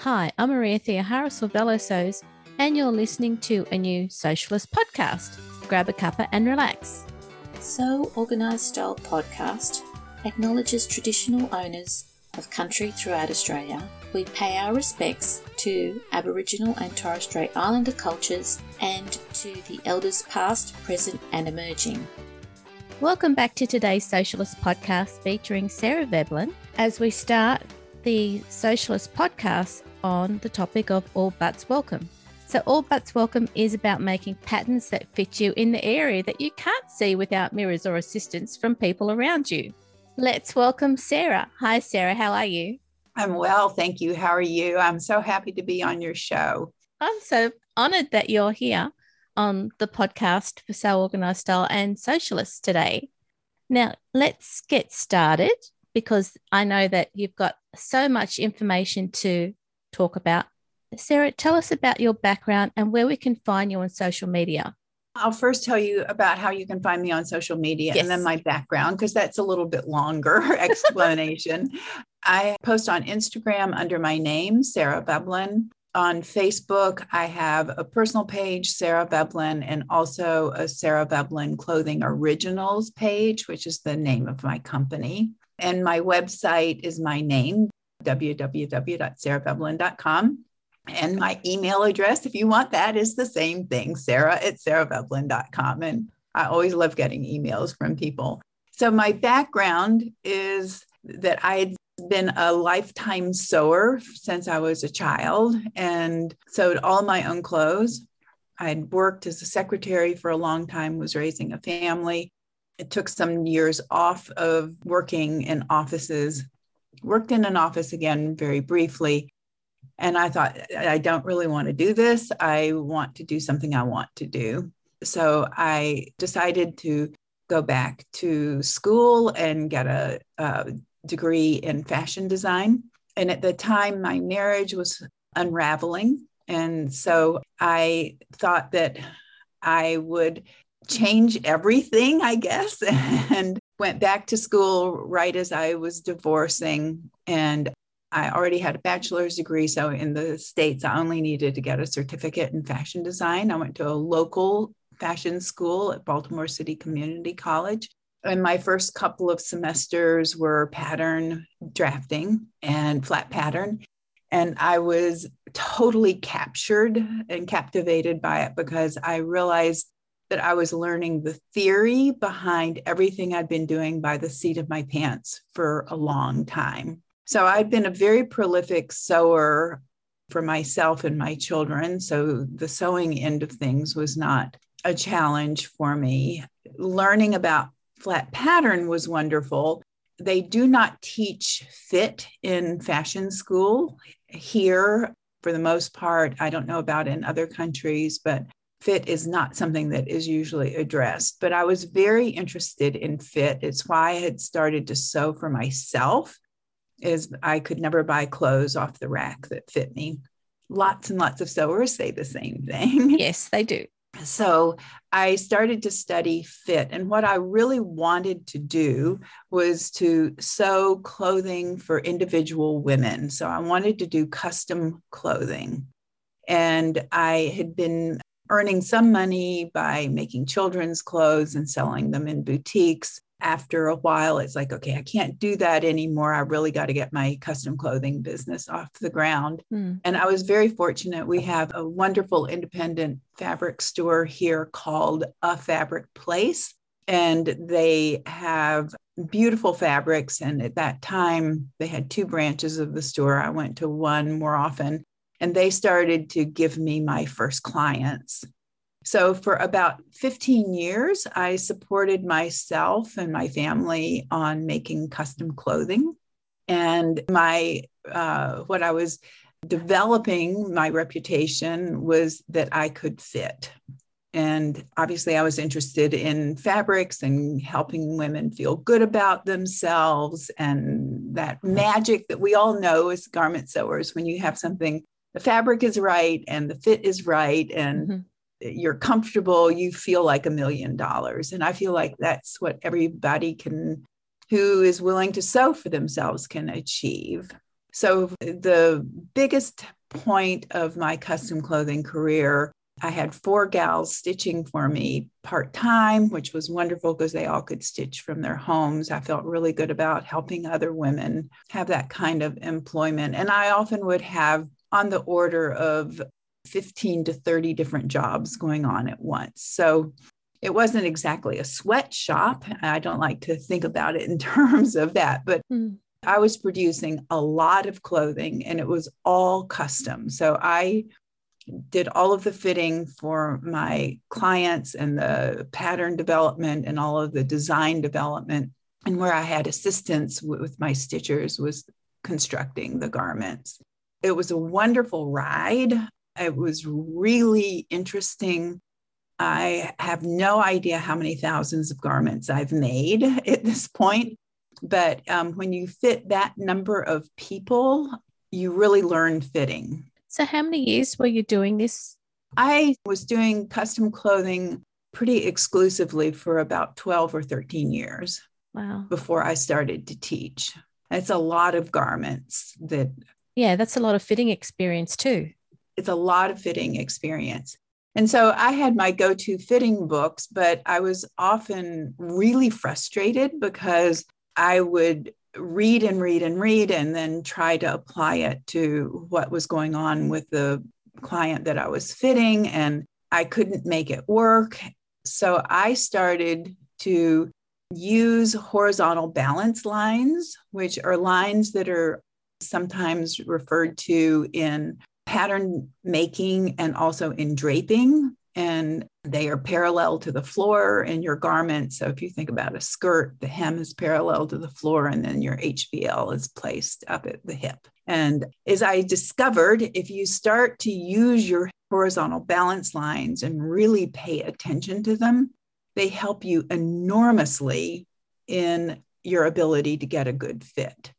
Hi, I'm Maria Theoharis of Velosos, and you're listening to a new Sewcialist podcast. Grab a cuppa and relax. So Organised Style podcast acknowledges traditional owners of country throughout Australia. We pay our respects to Aboriginal and Torres Strait Islander cultures and to the elders past, present, and emerging. Welcome back to today's Sewcialist podcast featuring Sarah Veblen as we start the Sewcialist podcast on the topic of All Butts Welcome. So, All Butts Welcome is about making patterns that fit you in the area that you can't see without mirrors or assistance from people around you. Let's welcome Sarah. Hi, Sarah. How are you? I'm well. Thank you. How are you? I'm so happy to be on your show. I'm so honored that you're here on the podcast for So Organized Style and Sewcialists today. Now, let's get started because I know that you've got so much information to talk about. Sarah, tell us about your background and where we can find you on social media. I'll first tell you about how you can find me on social media yes. and then my background, because that's a little bit longer explanation. I post on Instagram under my name, Sarah Veblen on Facebook, I have a personal page, Sarah Veblen, and also a Sarah Veblen Clothing Originals page, which is the name of my company. And my website is my name, www.sarahveblen.com. And my email address, if you want that, is the same thing, sarah at sarahveblen.com. And I always love getting emails from people. So my background is that I had been a lifetime sewer since I was a child and sewed all my own clothes. I'd worked as a secretary for a long time, was raising a family. It took some years off of working in offices, worked in an office again very briefly. And I thought, I don't really want to do this. I want to do something I want to do. So I decided to go back to school and get a, a degree in fashion design. And at the time, my marriage was unraveling. And so I thought that I would change everything, I guess, and went back to school right as I was divorcing. And I already had a bachelor's degree. So in the States, I only needed to get a certificate in fashion design. I went to a local fashion school at Baltimore City Community College and my first couple of semesters were pattern drafting and flat pattern. And I was totally captured and captivated by it because I realized that I was learning the theory behind everything I'd been doing by the seat of my pants for a long time. So I'd been a very prolific sewer for myself and my children. So the sewing end of things was not a challenge for me. Learning about flat pattern was wonderful. They do not teach fit in fashion school here for the most part. I don't know about in other countries, but fit is not something that is usually addressed. But I was very interested in fit. It's why I had started to sew for myself is I could never buy clothes off the rack that fit me. Lots and lots of sewers say the same thing. Yes, they do so I started to study fit. And what I really wanted to do was to sew clothing for individual women. So I wanted to do custom clothing. And I had been earning some money by making children's clothes and selling them in boutiques after a while, it's like, okay, I can't do that anymore. I really got to get my custom clothing business off the ground. Mm. And I was very fortunate. We have a wonderful independent fabric store here called A Fabric Place. And they have beautiful fabrics. And at that time, they had two branches of the store. I went to one more often. And they started to give me my first clients. So, for about 15 years, I supported myself and my family on making custom clothing. And my, uh, what I was developing, my reputation was that I could fit. And obviously, I was interested in fabrics and helping women feel good about themselves and that magic that we all know as garment sewers when you have something, the fabric is right and the fit is right. And mm-hmm you're comfortable, you feel like a million dollars. And I feel like that's what everybody can, who is willing to sew for themselves, can achieve. So, the biggest point of my custom clothing career, I had four gals stitching for me part time, which was wonderful because they all could stitch from their homes. I felt really good about helping other women have that kind of employment. And I often would have on the order of 15 to 30 different jobs going on at once. So it wasn't exactly a sweatshop. I don't like to think about it in terms of that, but mm. I was producing a lot of clothing and it was all custom. So I did all of the fitting for my clients and the pattern development and all of the design development. And where I had assistance with my stitchers was constructing the garments. It was a wonderful ride. It was really interesting. I have no idea how many thousands of garments I've made at this point. But um, when you fit that number of people, you really learn fitting. So, how many years were you doing this? I was doing custom clothing pretty exclusively for about 12 or 13 years. Wow. Before I started to teach. It's a lot of garments that. Yeah, that's a lot of fitting experience too. It's a lot of fitting experience. And so I had my go to fitting books, but I was often really frustrated because I would read and read and read and then try to apply it to what was going on with the client that I was fitting, and I couldn't make it work. So I started to use horizontal balance lines, which are lines that are sometimes referred to in pattern making and also in draping and they are parallel to the floor in your garment. So if you think about a skirt, the hem is parallel to the floor, and then your HBL is placed up at the hip. And as I discovered, if you start to use your horizontal balance lines and really pay attention to them, they help you enormously in your ability to get a good fit.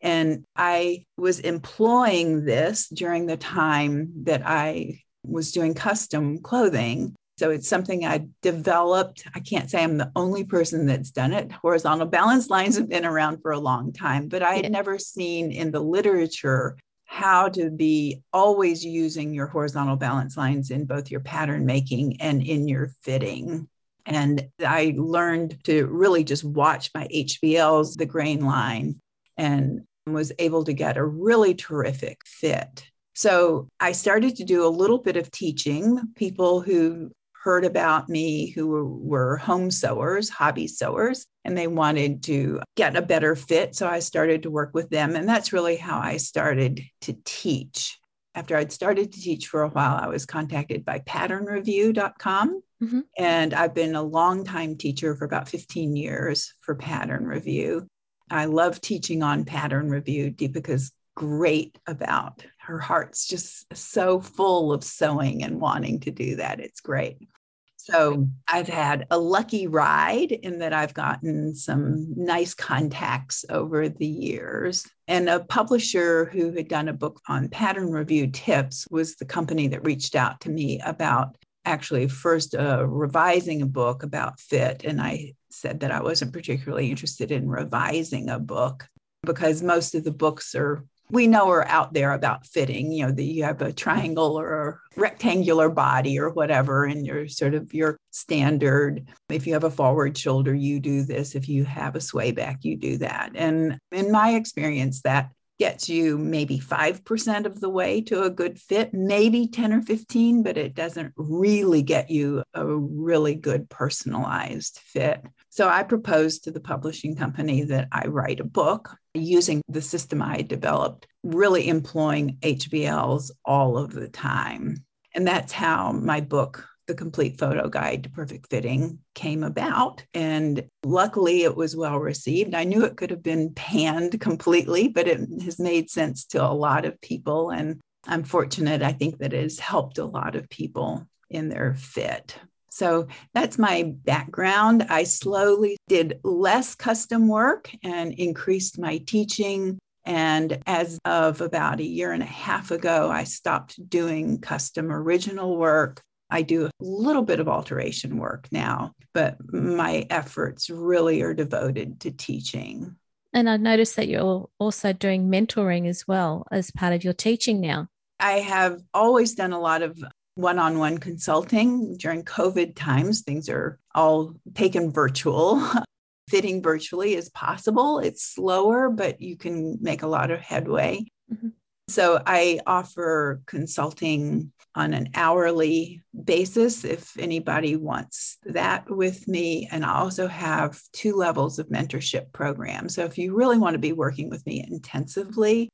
And I was employing this during the time that I was doing custom clothing. So it's something I developed. I can't say I'm the only person that's done it. Horizontal balance lines have been around for a long time, but I had never seen in the literature how to be always using your horizontal balance lines in both your pattern making and in your fitting. And I learned to really just watch my HBLs, the grain line, and was able to get a really terrific fit. So I started to do a little bit of teaching. People who heard about me who were, home sewers, hobby sewers, and they wanted to get a better fit. So I started to work with them. And that's really how I started to teach. After I'd started to teach for a while, I was contacted by patternreview.com. Mm-hmm. And I've been a long time teacher for about 15 years for Pattern Review. I love teaching on Pattern Review Deepika's great about. Her heart's just so full of sewing and wanting to do that. It's great. So I've had a lucky ride in that I've gotten some nice contacts over the years. And a publisher who had done a book on pattern review tips was the company that reached out to me about actually first uh, revising a book about fit. And I said that I wasn't particularly interested in revising a book because most of the books are we know are out there about fitting you know that you have a triangle or a rectangular body or whatever and you're sort of your standard if you have a forward shoulder you do this if you have a sway back you do that and in my experience that gets you maybe 5% of the way to a good fit, maybe 10 or 15, but it doesn't really get you a really good personalized fit. So I proposed to the publishing company that I write a book using the system I developed, really employing HBLs all of the time. And that's how my book the complete photo guide to perfect fitting came about. And luckily, it was well received. I knew it could have been panned completely, but it has made sense to a lot of people. And I'm fortunate, I think that it has helped a lot of people in their fit. So that's my background. I slowly did less custom work and increased my teaching. And as of about a year and a half ago, I stopped doing custom original work I do a little bit of alteration work now, but my efforts really are devoted to teaching. And I noticed that you're also doing mentoring as well as part of your teaching now. I have always done a lot of one on one consulting during COVID times. Things are all taken virtual. Fitting virtually is possible. It's slower, but you can make a lot of headway. Mm-hmm. So I offer consulting on an hourly basis if anybody wants that with me. And I also have two levels of mentorship programs. So if you really want to be working with me intensively,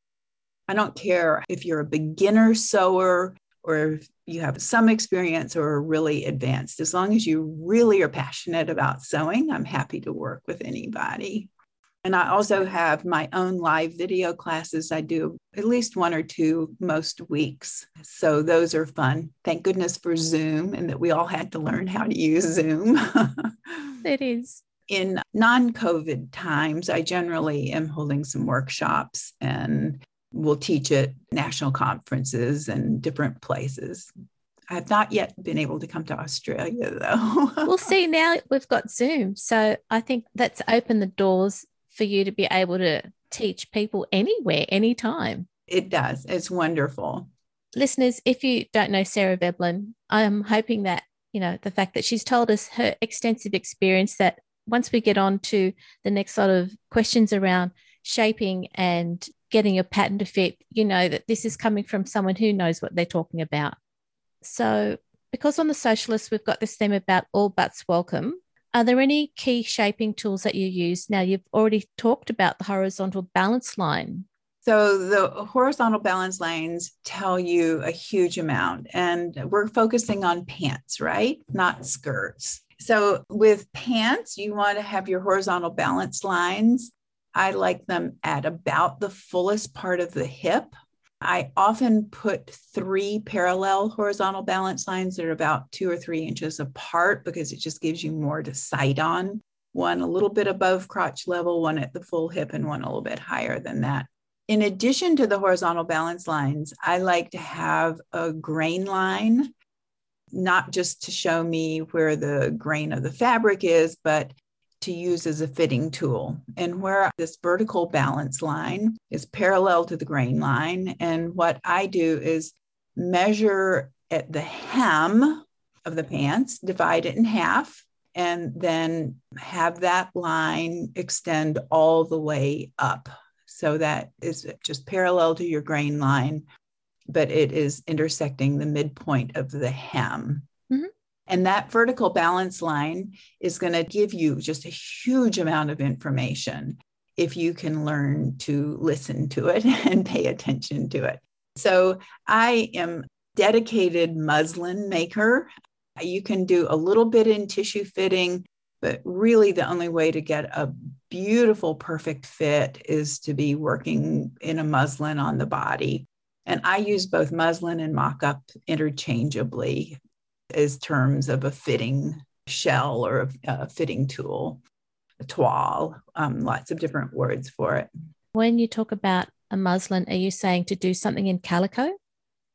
I don't care if you're a beginner sewer or if you have some experience or are really advanced. As long as you really are passionate about sewing, I'm happy to work with anybody. And I also have my own live video classes. I do at least one or two most weeks. So those are fun. Thank goodness for Zoom and that we all had to learn how to use Zoom. it is. In non COVID times, I generally am holding some workshops and will teach at national conferences and different places. I have not yet been able to come to Australia though. we'll see now we've got Zoom. So I think that's opened the doors for you to be able to teach people anywhere, anytime. It does. It's wonderful. Listeners, if you don't know Sarah Veblen, I'm hoping that, you know, the fact that she's told us her extensive experience that once we get on to the next sort of questions around shaping and getting your pattern to fit, you know that this is coming from someone who knows what they're talking about. So, because on the Sewcialist, we've got this theme about all butts welcome, are there any key shaping tools that you use? Now, you've already talked about the horizontal balance line. So, the horizontal balance lines tell you a huge amount, and we're focusing on pants, right? Not skirts. So, with pants, you want to have your horizontal balance lines. I like them at about the fullest part of the hip I often put three parallel horizontal balance lines that are about two or three inches apart because it just gives you more to sight on. One a little bit above crotch level, one at the full hip, and one a little bit higher than that. In addition to the horizontal balance lines, I like to have a grain line, not just to show me where the grain of the fabric is, but to use as a fitting tool. And where this vertical balance line is parallel to the grain line. And what I do is measure at the hem of the pants, divide it in half, and then have that line extend all the way up. So that is just parallel to your grain line, but it is intersecting the midpoint of the hem. And that vertical balance line is going to give you just a huge amount of information if you can learn to listen to it and pay attention to it. So I am dedicated muslin maker. You can do a little bit in tissue fitting, but really the only way to get a beautiful, perfect fit is to be working in a muslin on the body. And I use both muslin and mock up interchangeably as terms of a fitting shell or a, a fitting tool, a toile, um, lots of different words for it. When you talk about a muslin, are you saying to do something in calico?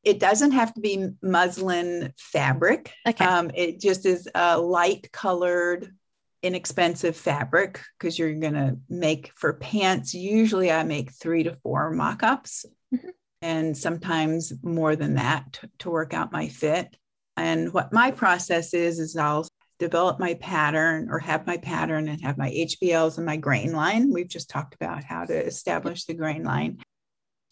It doesn't have to be muslin fabric. Okay. Um, it just is a light colored, inexpensive fabric because you're going to make for pants. Usually I make three to four mock ups mm-hmm. and sometimes more than that to, to work out my fit. And what my process is, is I'll develop my pattern or have my pattern and have my HBLs and my grain line. We've just talked about how to establish the grain line.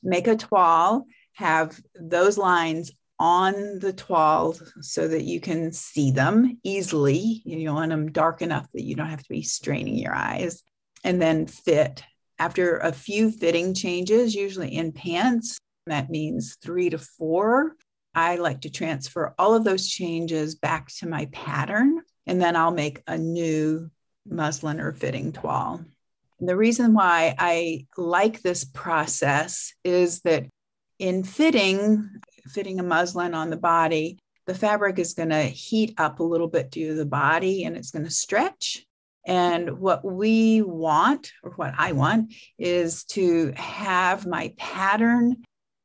Make a toile, have those lines on the toile so that you can see them easily. You want them dark enough that you don't have to be straining your eyes. And then fit. After a few fitting changes, usually in pants, that means three to four I like to transfer all of those changes back to my pattern, and then I'll make a new muslin or fitting toile. And the reason why I like this process is that in fitting, fitting a muslin on the body, the fabric is going to heat up a little bit due to the body and it's going to stretch. And what we want, or what I want, is to have my pattern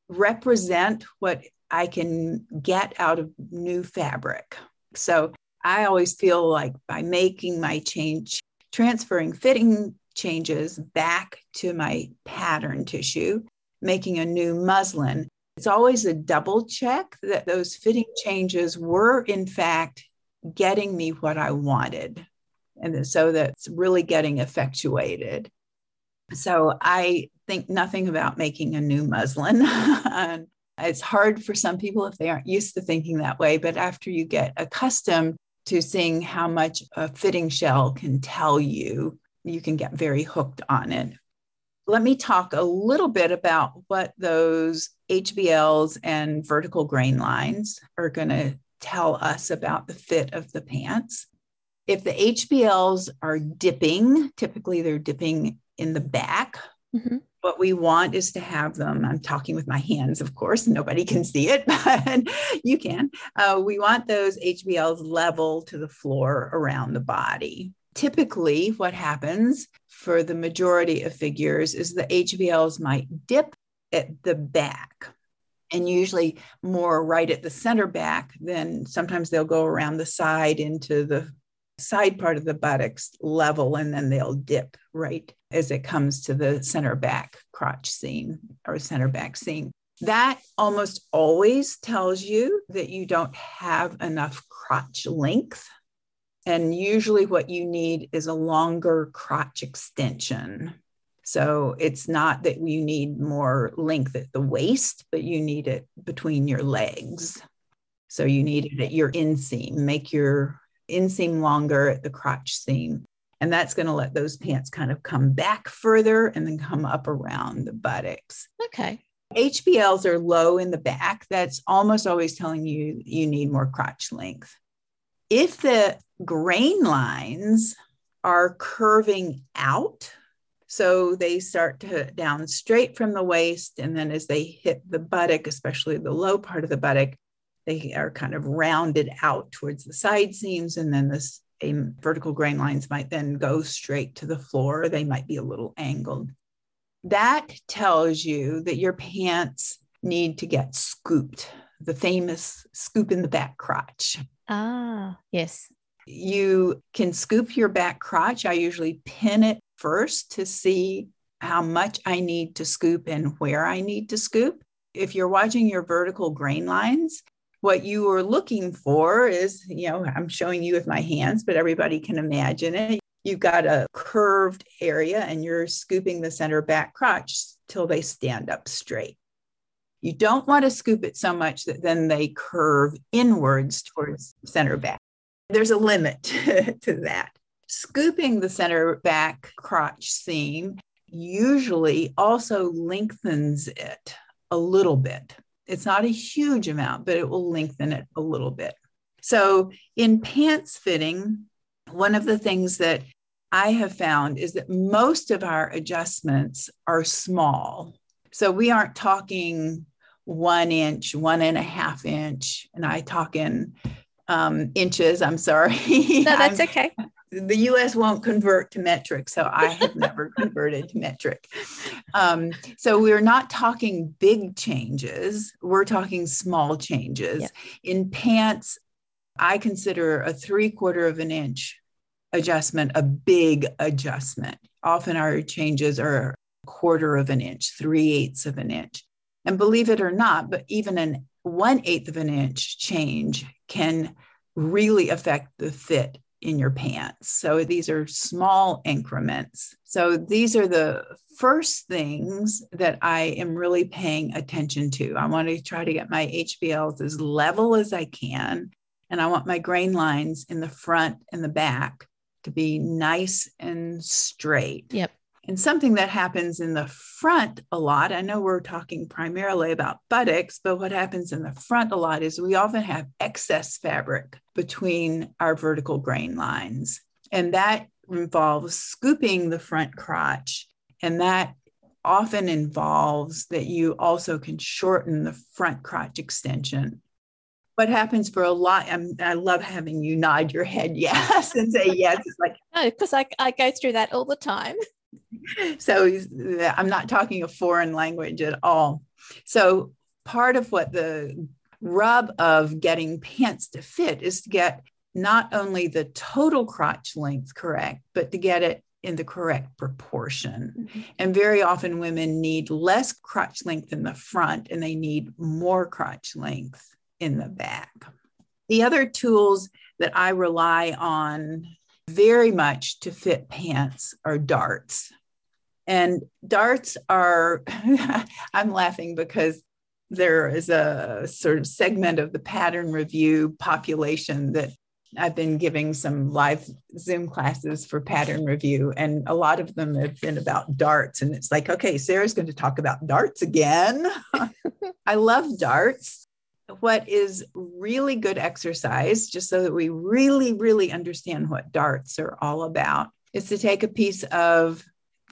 represent what I can get out of new fabric. So I always feel like by making my change, transferring fitting changes back to my pattern tissue, making a new muslin. It's always a double check that those fitting changes were, in fact, getting me what I wanted. And so that's really getting effectuated. So I think nothing about making a new muslin. it's hard for some people if they aren't used to thinking that way. But after you get accustomed to seeing how much a fitting shell can tell you, you can get very hooked on it. Let me talk a little bit about what those HBLs and vertical grain lines are going to tell us about the fit of the pants. If the HBLs are dipping, typically they're dipping in the back. Mm-hmm. What we want is to have them. I'm talking with my hands, of course, nobody can see it, but you can. Uh, we want those HBLs level to the floor around the body. Typically, what happens for the majority of figures is the HBLs might dip at the back and usually more right at the center back, then sometimes they'll go around the side into the side part of the buttocks level and then they'll dip right as it comes to the center back crotch seam or center back seam. That almost always tells you that you don't have enough crotch length. And usually, what you need is a longer crotch extension. So it's not that you need more length at the waist, but you need it between your legs. So you need it at your inseam, make your inseam longer at the crotch seam. And that's going to let those pants kind of come back further and then come up around the buttocks. Okay. HBLs are low in the back. That's almost always telling you you need more crotch length. If the grain lines are curving out, so they start to down straight from the waist. And then as they hit the buttock, especially the low part of the buttock, they are kind of rounded out towards the side seams. And then this vertical grain lines might then go straight to the floor. They might be a little angled. That tells you that your pants need to get scooped, the famous scoop in the back crotch. Ah, yes. You can scoop your back crotch. I usually pin it first to see how much I need to scoop and where I need to scoop. If you're watching your vertical grain lines, what you are looking for is, you know, I'm showing you with my hands, but everybody can imagine it. You've got a curved area and you're scooping the center back crotch till they stand up straight. You don't want to scoop it so much that then they curve inwards towards center back. There's a limit to that. Scooping the center back crotch seam usually also lengthens it a little bit. It's not a huge amount, but it will lengthen it a little bit. So, in pants fitting, one of the things that I have found is that most of our adjustments are small. So, we aren't talking one inch, one and a half inch, and I talk in um, inches. I'm sorry. No, that's okay the US won't convert to metric, so I have never converted to metric. Um, so we're not talking big changes, we're talking small changes. In pants, I consider a three quarter of an inch adjustment a big adjustment. Often our changes are a quarter of an inch, three eighths of an inch. And believe it or not, but even an one eighth of an inch change can really affect the fit in your pants. So these are small increments. So these are the first things that I am really paying attention to. I want to try to get my HBLs as level as I can. And I want my grain lines in the front and the back to be nice and straight. Yep. And something that happens in the front a lot, I know we're talking primarily about buttocks, but what happens in the front a lot is we often have excess fabric between our vertical grain lines. And that involves scooping the front crotch. And that often involves that you also can shorten the front crotch extension. What happens for a lot, I'm, i love having you nod your head yes and say yes. It's like, no, because I, I go through that all the time so I'm not talking a foreign language at all. So part of what the rub of getting pants to fit is to get not only the total crotch length correct, but to get it in the correct proportion. Mm-hmm. And very often women need less crotch length in the front and they need more crotch length in the back. The other tools that I rely on very much to fit pants are darts. And darts are, I'm laughing because there is a sort of segment of the pattern review population that I've been giving some live Zoom classes for pattern review, and a lot of them have been about darts. And it's like, okay, Sarah's going to talk about darts again. I love darts. What is really good exercise, just so that we really, really understand what darts are all about, is to take a piece of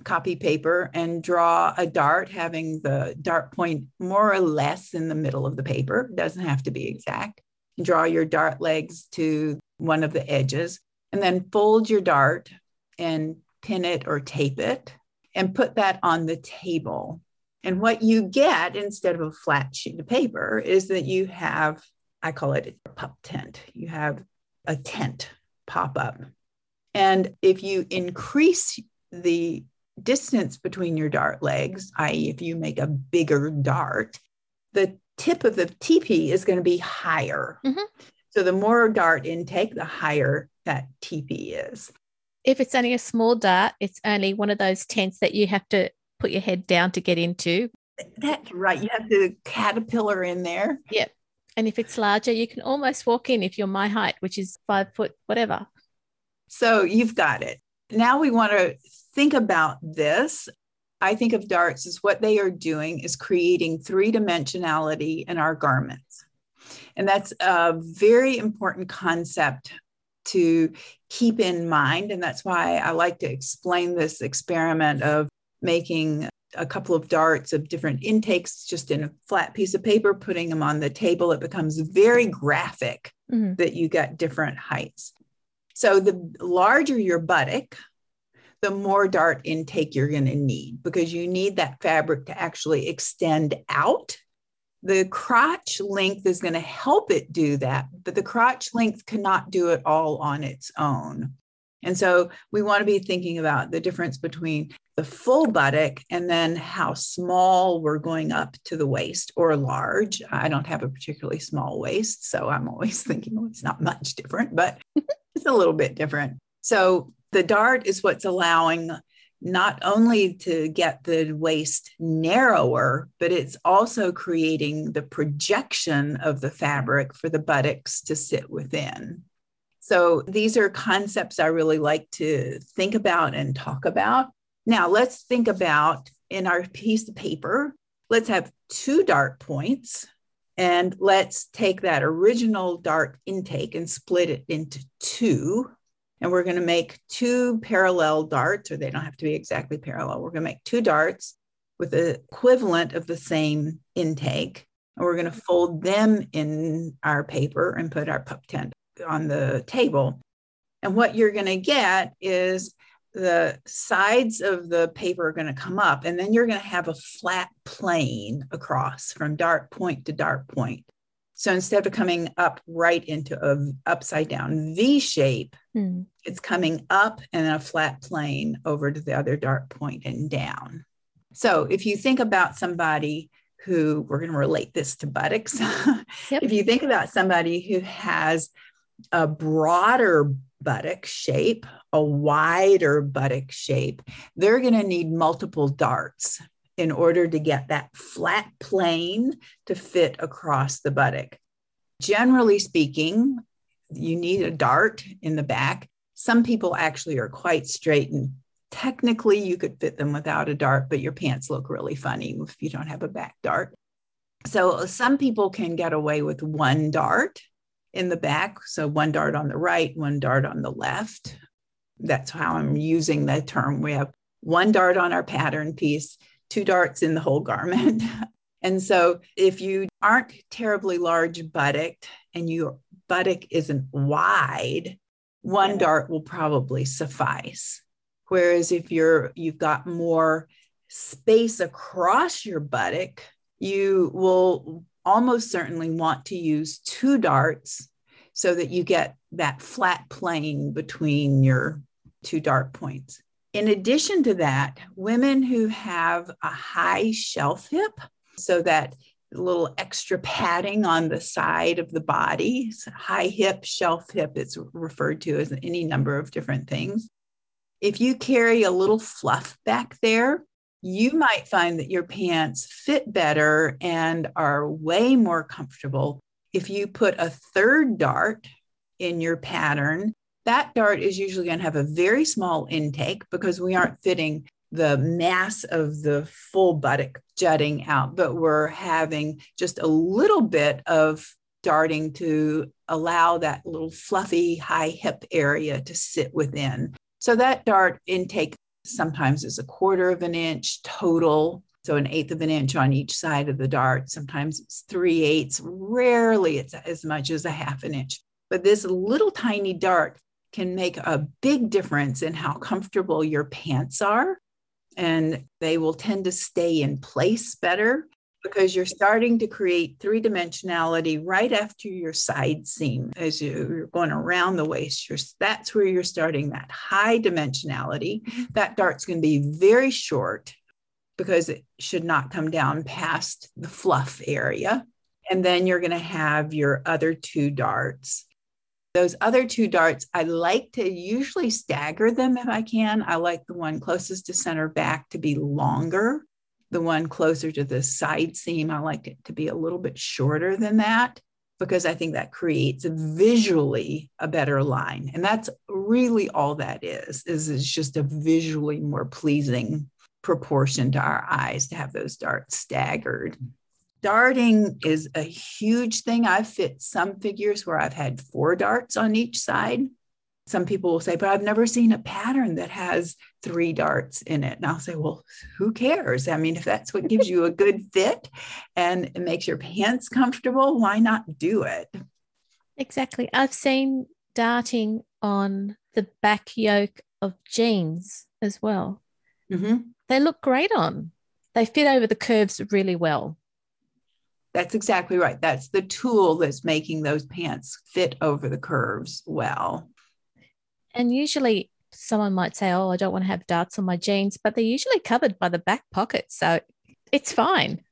copy paper and draw a dart having the dart point more or less in the middle of the paper. Doesn't have to be exact. Draw your dart legs to one of the edges and then fold your dart and pin it or tape it and put that on the table. And what you get instead of a flat sheet of paper is that you have, I call it a pup tent. You have a tent pop up. And if you increase the distance between your dart legs, i.e., if you make a bigger dart, the tip of the teepee is going to be higher. Mm-hmm. So the more dart intake, the higher that teepee is. If it's only a small dart, it's only one of those tents that you have to put your head down to get into. That's right. You have the caterpillar in there. Yep. And if it's larger, you can almost walk in if you're my height, which is five foot, whatever. So you've got it. Now we want to think about this, I think of darts as what they are doing is creating three dimensionality in our garments. And that's a very important concept to keep in mind. And that's why I like to explain this experiment of making a couple of darts of different intakes just in a flat piece of paper, putting them on the table. It becomes very graphic mm-hmm. that you get different heights. So the larger your buttock, the more dart intake you're going to need because you need that fabric to actually extend out. The crotch length is going to help it do that, but the crotch length cannot do it all on its own. And so we want to be thinking about the difference between the full buttock and then how small we're going up to the waist or large. I don't have a particularly small waist, so I'm always thinking, well, it's not much different, but it's a little bit different. So the dart is what's allowing not only to get the waist narrower, but it's also creating the projection of the fabric for the buttocks to sit within. So these are concepts I really like to think about and talk about. Now, let's think about in our piece of paper, let's have two dart points. And let's take that original dart intake and split it into two and we're going to make two parallel darts, or they don't have to be exactly parallel. We're going to make two darts with the equivalent of the same intake. And we're going to fold them in our paper and put our pup tent on the table. And what you're going to get is the sides of the paper are going to come up, and then you're going to have a flat plane across from dart point to dart point. So instead of coming up right into a upside down V shape, mm. it's coming up and a flat plane over to the other dart point and down. So if you think about somebody who we're going to relate this to buttocks, yep. if you think about somebody who has a broader buttock shape, a wider buttock shape, they're going to need multiple darts in order to get that flat plane to fit across the buttock. Generally speaking, you need a dart in the back. Some people actually are quite straight and technically you could fit them without a dart, but your pants look really funny if you don't have a back dart. So some people can get away with one dart in the back. So one dart on the right, one dart on the left. That's how I'm using the term. We have one dart on our pattern piece two darts in the whole garment. and so if you aren't terribly large buttocked and your buttock isn't wide, one yeah. dart will probably suffice. Whereas if you're you've got more space across your buttock, you will almost certainly want to use two darts so that you get that flat plane between your two dart points. In addition to that, women who have a high shelf hip, so that little extra padding on the side of the body, high hip, shelf hip, it's referred to as any number of different things. If you carry a little fluff back there, you might find that your pants fit better and are way more comfortable if you put a third dart in your pattern. That dart is usually going to have a very small intake because we aren't fitting the mass of the full buttock jutting out, but we're having just a little bit of darting to allow that little fluffy high hip area to sit within. So that dart intake sometimes it's a quarter of an inch total. So an eighth of an inch on each side of the dart. Sometimes it's three eighths. Rarely it's as much as a half an inch. But this little tiny dart can make a big difference in how comfortable your pants are. And they will tend to stay in place better because you're starting to create three dimensionality right after your side seam as you're going around the waist. You're, that's where you're starting that high dimensionality. Mm-hmm. That dart's going to be very short because it should not come down past the fluff area. And then you're going to have your other two darts. Those other two darts, I like to usually stagger them if I can. I like the one closest to center back to be longer the one closer to the side seam, I like it to be a little bit shorter than that because I think that creates visually a better line. And that's really all that is, is it's just a visually more pleasing proportion to our eyes to have those darts staggered. Darting is a huge thing. I've fit some figures where I've had four darts on each side some people will say, but I've never seen a pattern that has three darts in it. And I'll say, well, who cares? I mean, if that's what gives you a good fit and it makes your pants comfortable, why not do it? Exactly. I've seen darting on the back yoke of jeans as well. Mm-hmm. They look great on. They fit over the curves really well. That's exactly right. That's the tool that's making those pants fit over the curves well. And usually someone might say, Oh, I don't want to have darts on my jeans, but they're usually covered by the back pocket. So it's fine.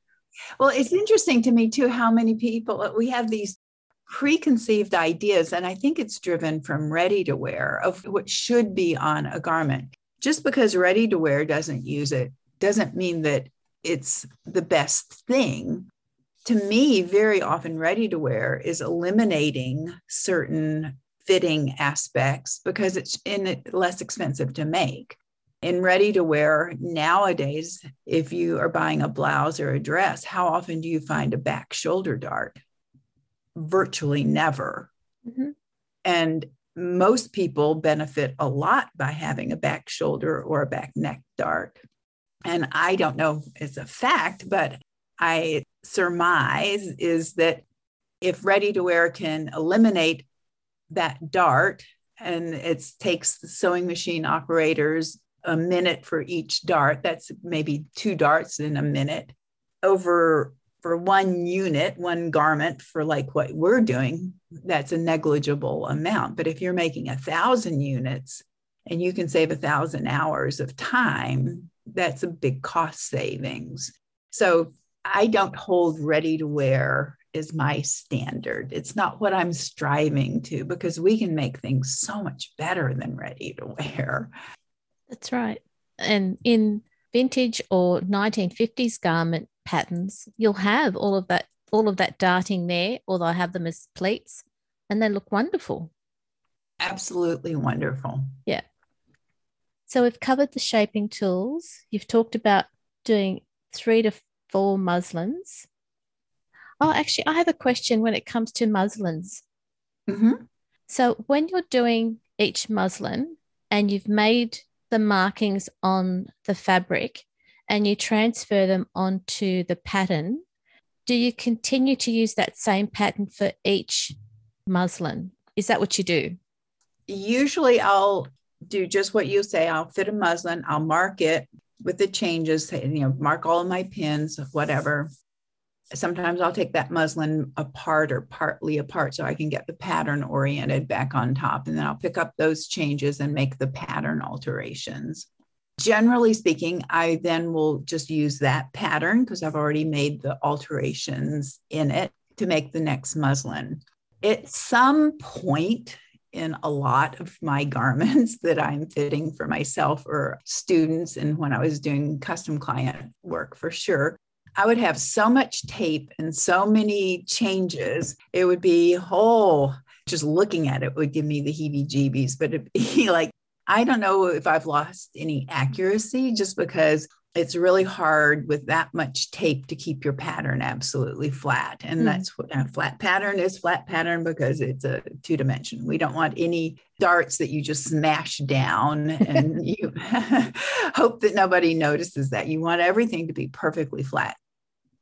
Well, it's interesting to me too how many people uh, we have these preconceived ideas, and I think it's driven from ready to wear of what should be on a garment. Just because ready to wear doesn't use it doesn't mean that it's the best thing. To me, very often ready to wear is eliminating certain fitting aspects because it's in less expensive to make. In ready to wear nowadays, if you are buying a blouse or a dress, how often do you find a back shoulder dart? Virtually never. Mm-hmm. And most people benefit a lot by having a back shoulder or a back neck dart. And I don't know it's a fact, but I surmise is that if ready to wear can eliminate that dart and it takes the sewing machine operators a minute for each dart. That's maybe two darts in a minute over for one unit one garment for like what we're doing that's a negligible amount. But if you're making a thousand units and you can save a thousand hours of time that's a big cost savings. So i don't hold ready to wear is my standard. It's not what I'm striving to because we can make things so much better than ready to wear. That's right. And in vintage or 1950s garment patterns, you'll have all of that all of that darting there or they'll have them as pleats and they look wonderful. Absolutely wonderful. Yeah. So we've covered the shaping tools. You've talked about doing 3 to 4 muslins Oh, actually, I have a question when it comes to muslins. Mm-hmm. So, when you're doing each muslin and you've made the markings on the fabric and you transfer them onto the pattern, do you continue to use that same pattern for each muslin? Is that what you do? Usually, I'll do just what you say. I'll fit a muslin, I'll mark it with the changes, you know, mark all of my pins, whatever sometimes I'll take that muslin apart or partly apart so I can get the pattern oriented back on top. And then I'll pick up those changes and make the pattern alterations. Generally speaking, I then will just use that pattern because I've already made the alterations in it to make the next muslin. At some point, in a lot of my garments that I'm fitting for myself or students. And when I was doing custom client work for sure, I would have so much tape and so many changes. It would be, oh, just looking at it would give me the heebie jeebies, but it'd be like, I don't know if I've lost any accuracy just because it's really hard with that much tape to keep your pattern absolutely flat. And mm. that's what a flat pattern is flat pattern because it's a two dimension. We don't want any darts that you just smash down and you hope that nobody notices that. You want everything to be perfectly flat.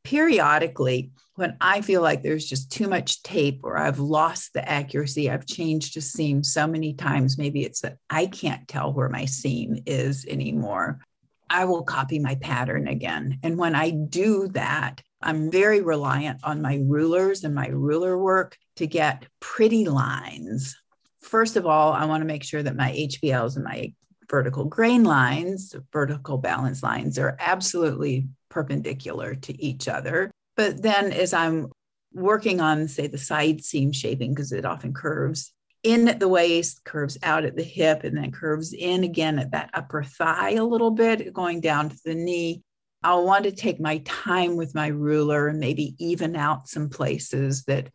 Periodically, when I feel like there's just too much tape or I've lost the accuracy, I've changed a seam so many times. Maybe it's that I can't tell where my seam is anymore. I will copy my pattern again. And when I do that, I'm very reliant on my rulers and my ruler work to get pretty lines. First of all, I want to make sure that my HBLs and my vertical grain lines, vertical balance lines, are absolutely perpendicular to each other. But then as I'm working on, say, the side seam shaping, because it often curves, in at the waist, curves out at the hip, and then curves in again at that upper thigh a little bit, going down to the knee. I'll want to take my time with my ruler and maybe even out some places that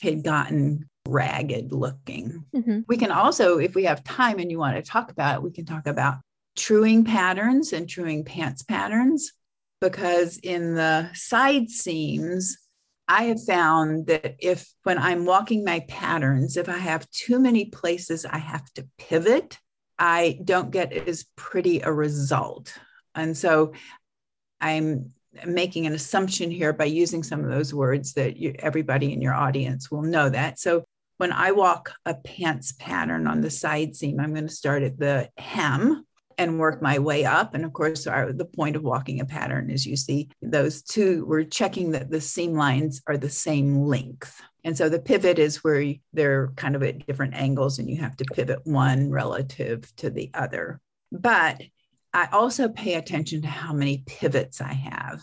had gotten ragged looking. Mm-hmm. We can also, if we have time and you want to talk about it, we can talk about truing patterns and truing pants patterns because in the side seams, I have found that if, when I'm walking my patterns, if I have too many places I have to pivot, I don't get as pretty a result. And so I'm making an assumption here by using some of those words that you, everybody in your audience will know that. So when I walk a pants pattern on the side seam, I'm going to start at the hem and work my way up. And of course, our, the point of walking a pattern is you see those two, we're checking that the seam lines are the same length. And so the pivot is where they're kind of at different angles and you have to pivot one relative to the other. But I also pay attention to how many pivots I have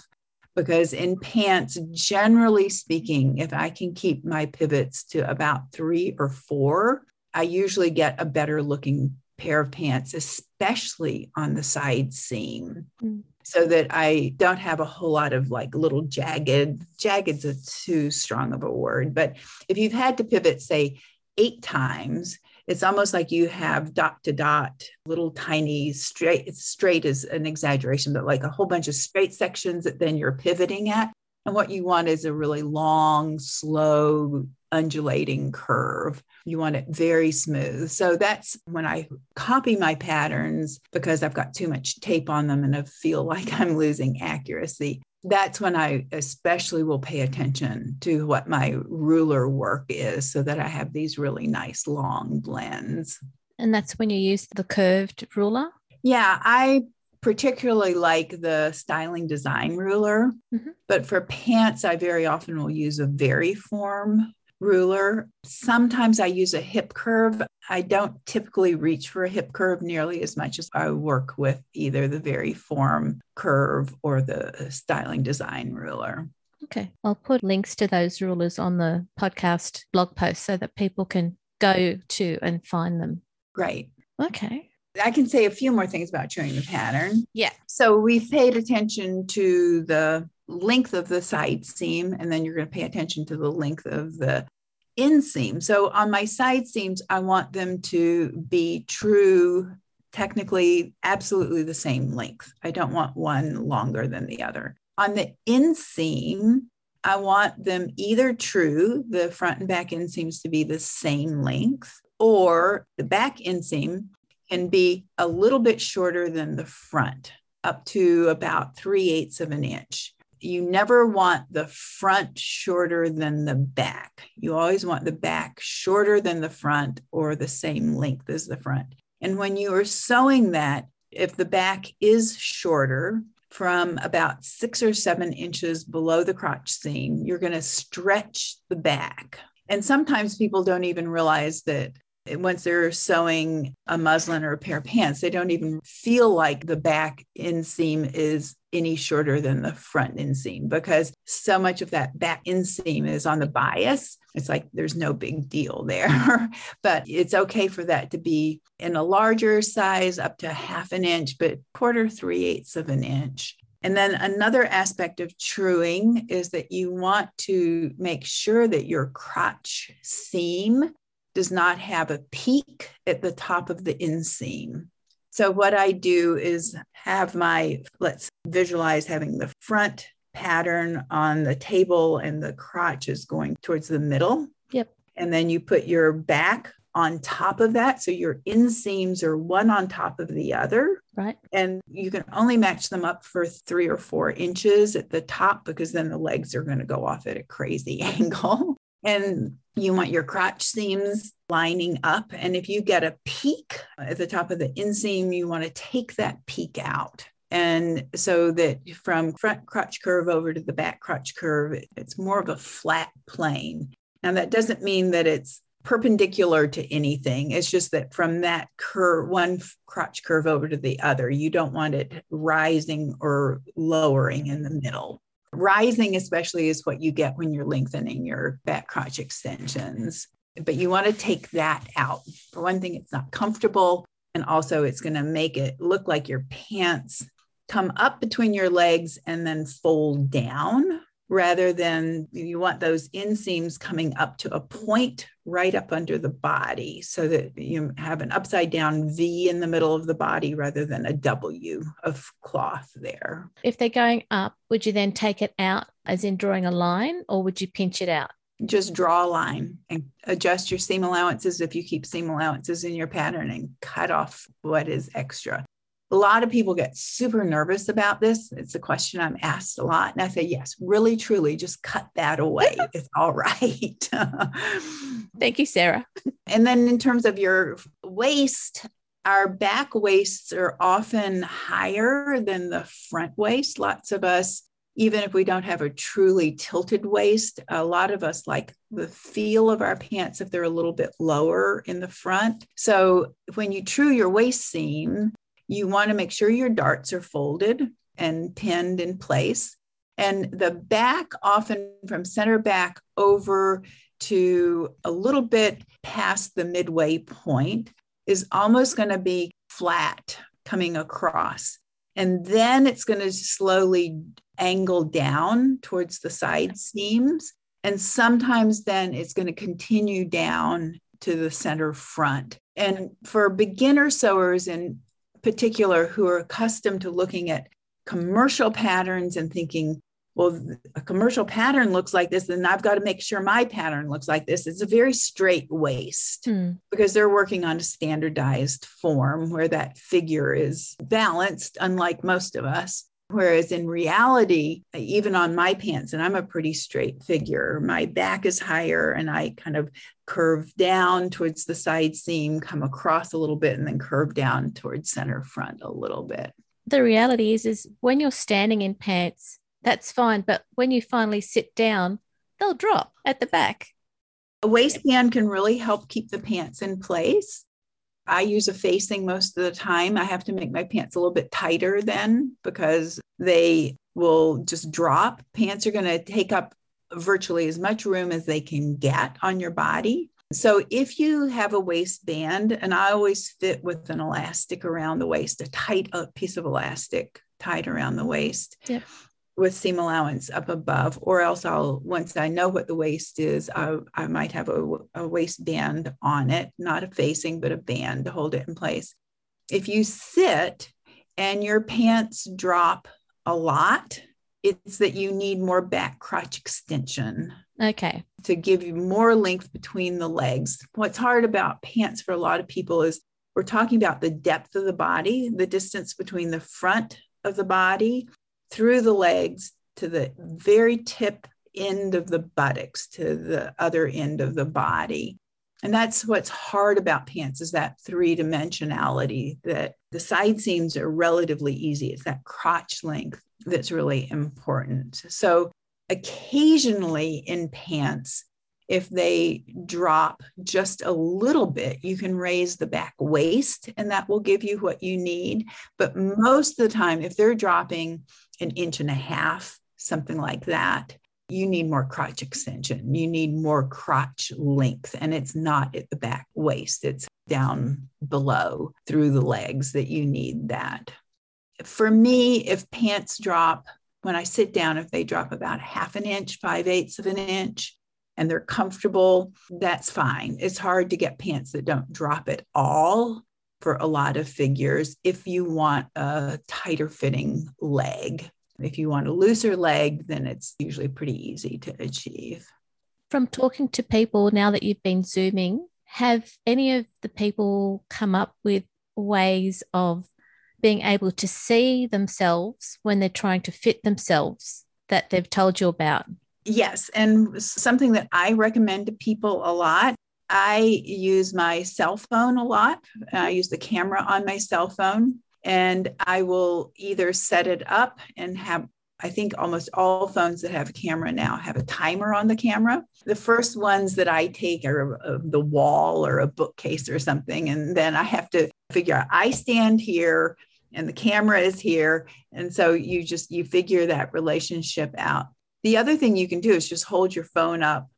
because in pants, generally speaking, if I can keep my pivots to about three or four, I usually get a better looking pair of pants, especially on the side seam. Mm. So that I don't have a whole lot of like little jagged, jagged's a too strong of a word. But if you've had to pivot, say, eight times, it's almost like you have dot to dot, little tiny straight, straight is an exaggeration, but like a whole bunch of straight sections that then you're pivoting at. And what you want is a really long, slow, undulating curve. You want it very smooth. So that's when I copy my patterns because I've got too much tape on them and I feel like I'm losing accuracy. That's when I especially will pay attention to what my ruler work is so that I have these really nice long blends. And that's when you use the curved ruler? Yeah, I particularly like the styling design ruler, mm-hmm. but for pants, I very often will use a Variform ruler. Sometimes I use a hip curve. I don't typically reach for a hip curve nearly as much as I work with either the Variform curve or the styling design ruler. Okay. I'll put links to those rulers on the podcast blog post so that people can go to and find them. Great. Okay. I can say a few more things about truing the pattern. Yeah. So we've paid attention to the length of the side seam, and then you're going to pay attention to the length of the inseam. So on my side seams, I want them to be true, technically, absolutely the same length. I don't want one longer than the other. On the inseam, I want them either true, the front and back inseams to be the same length, or the back inseam can be a little bit shorter than the front, up to about three eighths of an inch you never want the front shorter than the back. You always want the back shorter than the front or the same length as the front. And when you are sewing that, if the back is shorter from about six or seven inches below the crotch seam, you're going to stretch the back. And sometimes people don't even realize that once they're sewing a muslin or a pair of pants, they don't even feel like the back inseam is any shorter than the front inseam because so much of that back inseam is on the bias. It's like there's no big deal there, but it's okay for that to be in a larger size up to half an inch, but quarter, three eighths of an inch. And then another aspect of truing is that you want to make sure that your crotch seam does not have a peak at the top of the inseam. So, what I do is have my, let's visualize having the front pattern on the table and the crotch is going towards the middle. Yep. And then you put your back on top of that. So your inseams are one on top of the other. Right. And you can only match them up for three or four inches at the top because then the legs are going to go off at a crazy angle. And you want your crotch seams lining up. And if you get a peak at the top of the inseam, you want to take that peak out. And so that from front crotch curve over to the back crotch curve, it's more of a flat plane. Now, that doesn't mean that it's perpendicular to anything. It's just that from that curve, one crotch curve over to the other, you don't want it rising or lowering in the middle. Rising, especially, is what you get when you're lengthening your back crotch extensions. But you want to take that out. For one thing, it's not comfortable. And also, it's going to make it look like your pants come up between your legs and then fold down rather than you want those inseams coming up to a point right up under the body so that you have an upside down V in the middle of the body rather than a W of cloth there. If they're going up, would you then take it out as in drawing a line or would you pinch it out? Just draw a line and adjust your seam allowances if you keep seam allowances in your pattern and cut off what is extra a lot of people get super nervous about this. It's a question I'm asked a lot. And I say, yes, really, truly, just cut that away. it's all right. Thank you, Sarah. And then in terms of your waist, our back waists are often higher than the front waist. Lots of us, even if we don't have a truly tilted waist, a lot of us like the feel of our pants if they're a little bit lower in the front. So when you true your waist seam, you want to make sure your darts are folded and pinned in place. And the back, often from center back over to a little bit past the midway point, is almost going to be flat coming across. And then it's going to slowly angle down towards the side seams. And sometimes then it's going to continue down to the center front. And for beginner sewers in particular who are accustomed to looking at commercial patterns and thinking, well, a commercial pattern looks like this, then I've got to make sure my pattern looks like this. It's a very straight waist mm. because they're working on a standardized form where that figure is balanced, unlike most of us. Whereas in reality, even on my pants, and I'm a pretty straight figure, my back is higher and I kind of curve down towards the side seam, come across a little bit, and then curve down towards center front a little bit. The reality is, is when you're standing in pants, that's fine. But when you finally sit down, they'll drop at the back. A waistband can really help keep the pants in place. I use a facing most of the time. I have to make my pants a little bit tighter then because they will just drop. Pants are going to take up virtually as much room as they can get on your body. So if you have a waistband, and I always fit with an elastic around the waist, a tight piece of elastic tied around the waist. With seam allowance up above, or else I'll, once I know what the waist is, I, I might have a, a waistband on it, not a facing, but a band to hold it in place. If you sit and your pants drop a lot, it's that you need more back crotch extension. Okay. To give you more length between the legs. What's hard about pants for a lot of people is we're talking about the depth of the body, the distance between the front of the body through the legs to the very tip end of the buttocks to the other end of the body. And that's what's hard about pants is that three dimensionality that the side seams are relatively easy. It's that crotch length that's really important. So occasionally in pants, if they drop just a little bit, you can raise the back waist and that will give you what you need. But most of the time, if they're dropping an inch and a half, something like that, you need more crotch extension. You need more crotch length, and it's not at the back waist, it's down below through the legs that you need that. For me, if pants drop, when I sit down, if they drop about half an inch, five eighths of an inch, and they're comfortable, that's fine. It's hard to get pants that don't drop at all for a lot of figures if you want a tighter fitting leg. If you want a looser leg, then it's usually pretty easy to achieve. From talking to people now that you've been Zooming, have any of the people come up with ways of being able to see themselves when they're trying to fit themselves that they've told you about? Yes. And something that I recommend to people a lot. I use my cell phone a lot. I use the camera on my cell phone, and I will either set it up and have I think almost all phones that have a camera now have a timer on the camera. The first ones that I take are the wall or a bookcase or something. And then I have to figure out I stand here and the camera is here. And so you just you figure that relationship out. The other thing you can do is just hold your phone up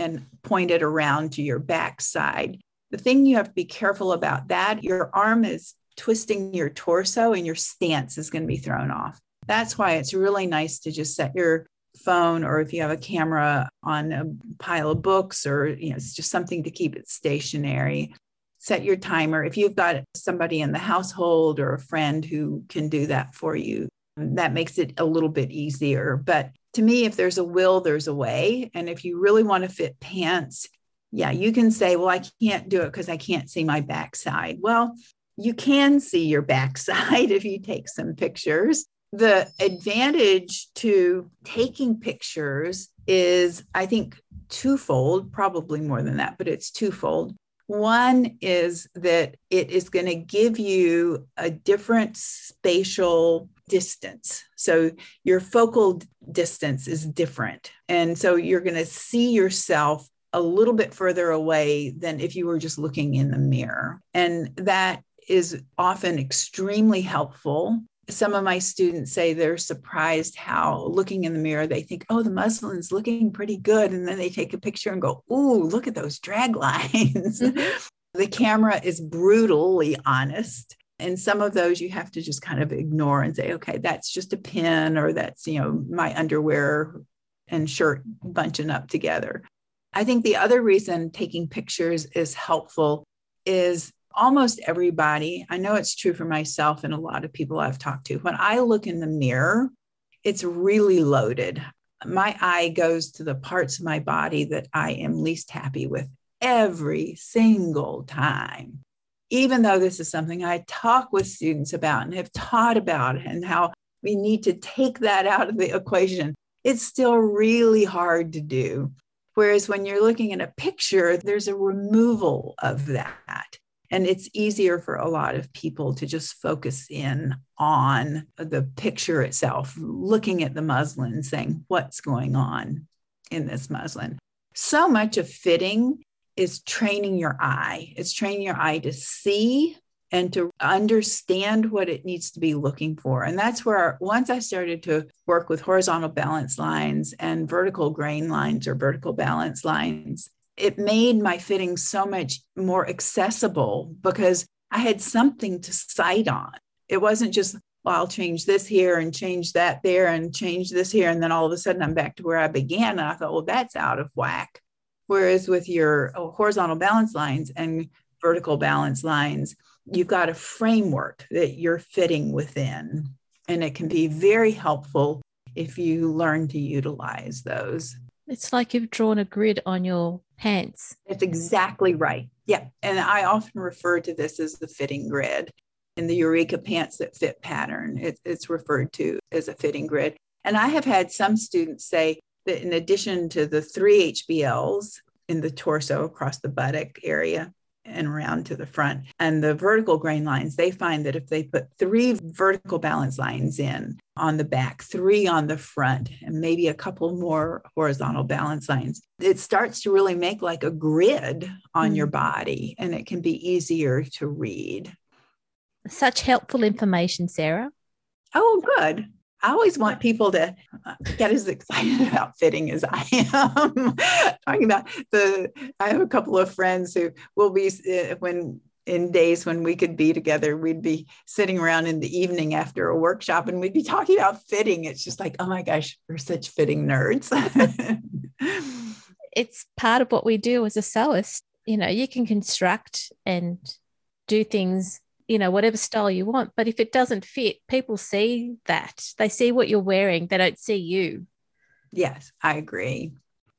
and point it around to your backside. The thing you have to be careful about that, your arm is twisting your torso and your stance is going to be thrown off. That's why it's really nice to just set your phone or if you have a camera on a pile of books or you know it's just something to keep it stationary set your timer if you've got somebody in the household or a friend who can do that for you that makes it a little bit easier but to me, if there's a will, there's a way. And if you really want to fit pants, yeah, you can say, well, I can't do it because I can't see my backside. Well, you can see your backside if you take some pictures. The advantage to taking pictures is, I think, twofold, probably more than that, but it's twofold. One is that it is going to give you a different spatial distance. So your focal distance is different. And so you're going to see yourself a little bit further away than if you were just looking in the mirror. And that is often extremely helpful some of my students say they're surprised how looking in the mirror they think oh the muslin's looking pretty good and then they take a picture and go ooh look at those drag lines mm-hmm. the camera is brutally honest and some of those you have to just kind of ignore and say okay that's just a pin or that's you know my underwear and shirt bunching up together i think the other reason taking pictures is helpful is almost everybody, I know it's true for myself and a lot of people I've talked to, when I look in the mirror, it's really loaded. My eye goes to the parts of my body that I am least happy with every single time. Even though this is something I talk with students about and have taught about and how we need to take that out of the equation, it's still really hard to do. Whereas when you're looking at a picture, there's a removal of that. And it's easier for a lot of people to just focus in on the picture itself, looking at the muslin, saying, what's going on in this muslin? So much of fitting is training your eye. It's training your eye to see and to understand what it needs to be looking for. And that's where, once I started to work with horizontal balance lines and vertical grain lines or vertical balance lines, it made my fitting so much more accessible because I had something to sight on. It wasn't just, well, I'll change this here and change that there and change this here. And then all of a sudden I'm back to where I began. And I thought, well, that's out of whack. Whereas with your oh, horizontal balance lines and vertical balance lines, you've got a framework that you're fitting within. And it can be very helpful if you learn to utilize those. It's like you've drawn a grid on your pants. It's exactly right. Yeah. And I often refer to this as the fitting grid. In the Eureka Pants That Fit pattern, it, it's referred to as a fitting grid. And I have had some students say that in addition to the three HBLs in the torso across the buttock area, and around to the front. And the vertical grain lines, they find that if they put three vertical balance lines in on the back, three on the front, and maybe a couple more horizontal balance lines, it starts to really make like a grid on mm. your body and it can be easier to read. Such helpful information, Sarah. Oh, good. I always want people to uh, get as excited about fitting as I am. Talking about the, I have a couple of friends who will be uh, when in days when we could be together, we'd be sitting around in the evening after a workshop and we'd be talking about fitting. It's just like, oh my gosh, we're such fitting nerds. it's part of what we do as a sewist. You know, you can construct and do things you know whatever style you want. But if it doesn't fit people see that. They see what you're wearing. They don't see you. Yes i agree.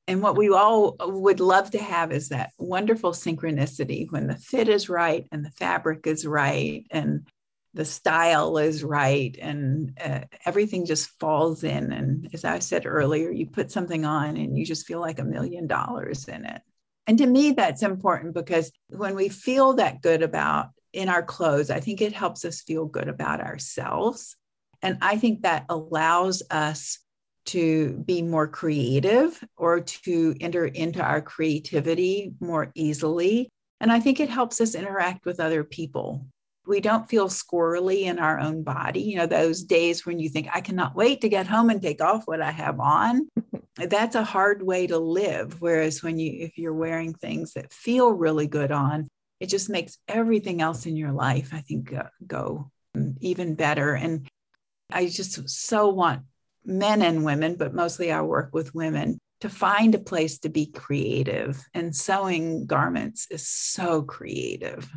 And what we all would love to have is that wonderful synchronicity when the fit is right and the fabric is right and the style is right and uh, everything just falls in. And as i said earlier you put something on and you just feel like a million dollars in it. And to me that's important because when we feel that good about in our clothes, I think it helps us feel good about ourselves. And I think that allows us to be more creative or to enter into our creativity more easily. And I think it helps us interact with other people. We don't feel squirrely in our own body. You know, those days when you think, I cannot wait to get home and take off what I have on. That's a hard way to live. Whereas when you, if you're wearing things that feel really good on, it just makes everything else in your life, I think, uh, go even better. And I just so want men and women, but mostly I work with women, to find a place to be creative. And sewing garments is so creative.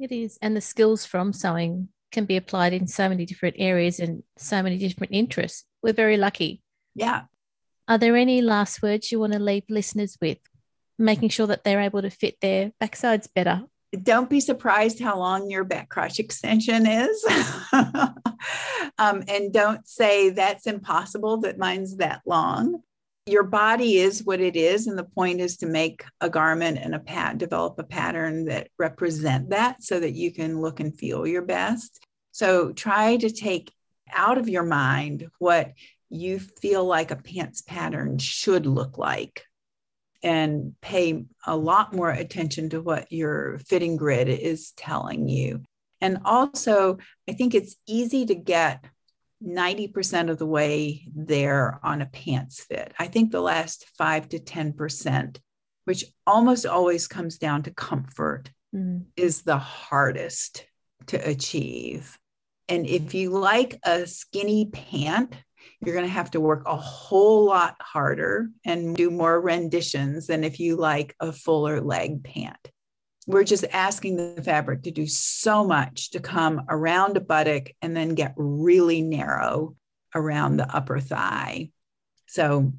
It is. And the skills from sewing can be applied in so many different areas and so many different interests. We're very lucky. Yeah. Are there any last words you want to leave listeners with? Making sure that they're able to fit their backsides better don't be surprised how long your back crotch extension is. um, and don't say that's impossible that mine's that long. Your body is what it is. And the point is to make a garment and a pat, develop a pattern that represent that so that you can look and feel your best. So try to take out of your mind what you feel like a pants pattern should look like and pay a lot more attention to what your fitting grid is telling you. And also, I think it's easy to get 90% of the way there on a pants fit. I think the last 5 to 10%, which almost always comes down to comfort, mm. is the hardest to achieve. And if you like a skinny pant, you're going to have to work a whole lot harder and do more renditions than if you like a fuller leg pant. We're just asking the fabric to do so much to come around a buttock and then get really narrow around the upper thigh. So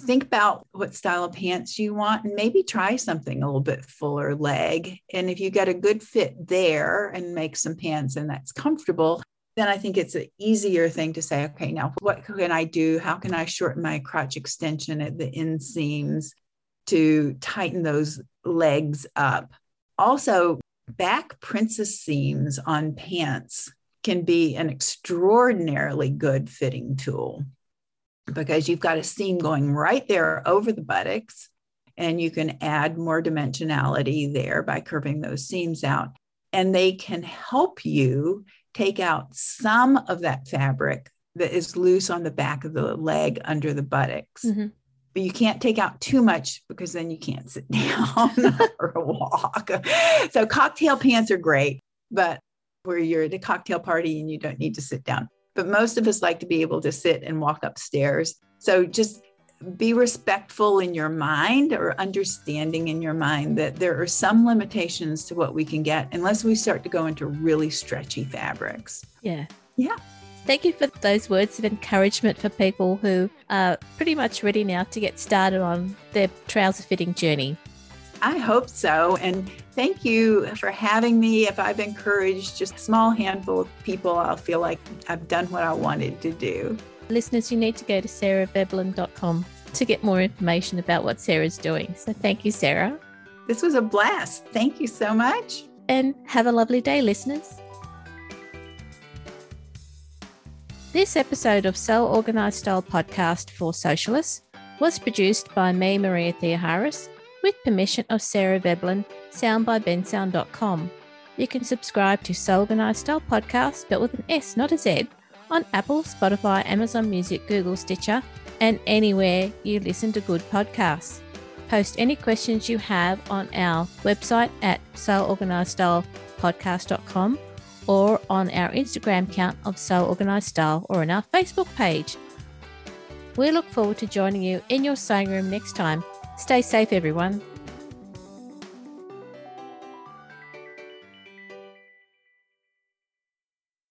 think about what style of pants you want and maybe try something a little bit fuller leg. And if you get a good fit there and make some pants and that's comfortable, then I think it's an easier thing to say, okay, now what can I do? How can I shorten my crotch extension at the inseams to tighten those legs up? Also, back princess seams on pants can be an extraordinarily good fitting tool because you've got a seam going right there over the buttocks and you can add more dimensionality there by curving those seams out and they can help you take out some of that fabric that is loose on the back of the leg under the buttocks. Mm-hmm. But you can't take out too much because then you can't sit down or walk. So cocktail pants are great, but where you're at a cocktail party and you don't need to sit down. But most of us like to be able to sit and walk upstairs. So just be respectful in your mind or understanding in your mind that there are some limitations to what we can get unless we start to go into really stretchy fabrics. Yeah. Yeah. Thank you for those words of encouragement for people who are pretty much ready now to get started on their trouser fitting journey. I hope so. And thank you for having me. If I've encouraged just a small handful of people, I'll feel like I've done what I wanted to do. Listeners, you need to go to sarahveblen.com to get more information about what Sarah's doing. So thank you, Sarah. This was a blast. Thank you so much. And have a lovely day, listeners. This episode of Sew Organised Style podcast for Sewcialists was produced by me, Maria Theoharis, with permission of Sarah Veblen, soundbybensound.com. You can subscribe to Sew Organised Style podcast, but with an S, not a Z, on Apple, Spotify, Amazon Music, Google, Stitcher, and anywhere you listen to good podcasts. Post any questions you have on our website at soorganizedstylepodcast.com or on our Instagram account of Sew Organised Style or on our Facebook page. We look forward to joining you in your sewing room next time. Stay safe, everyone.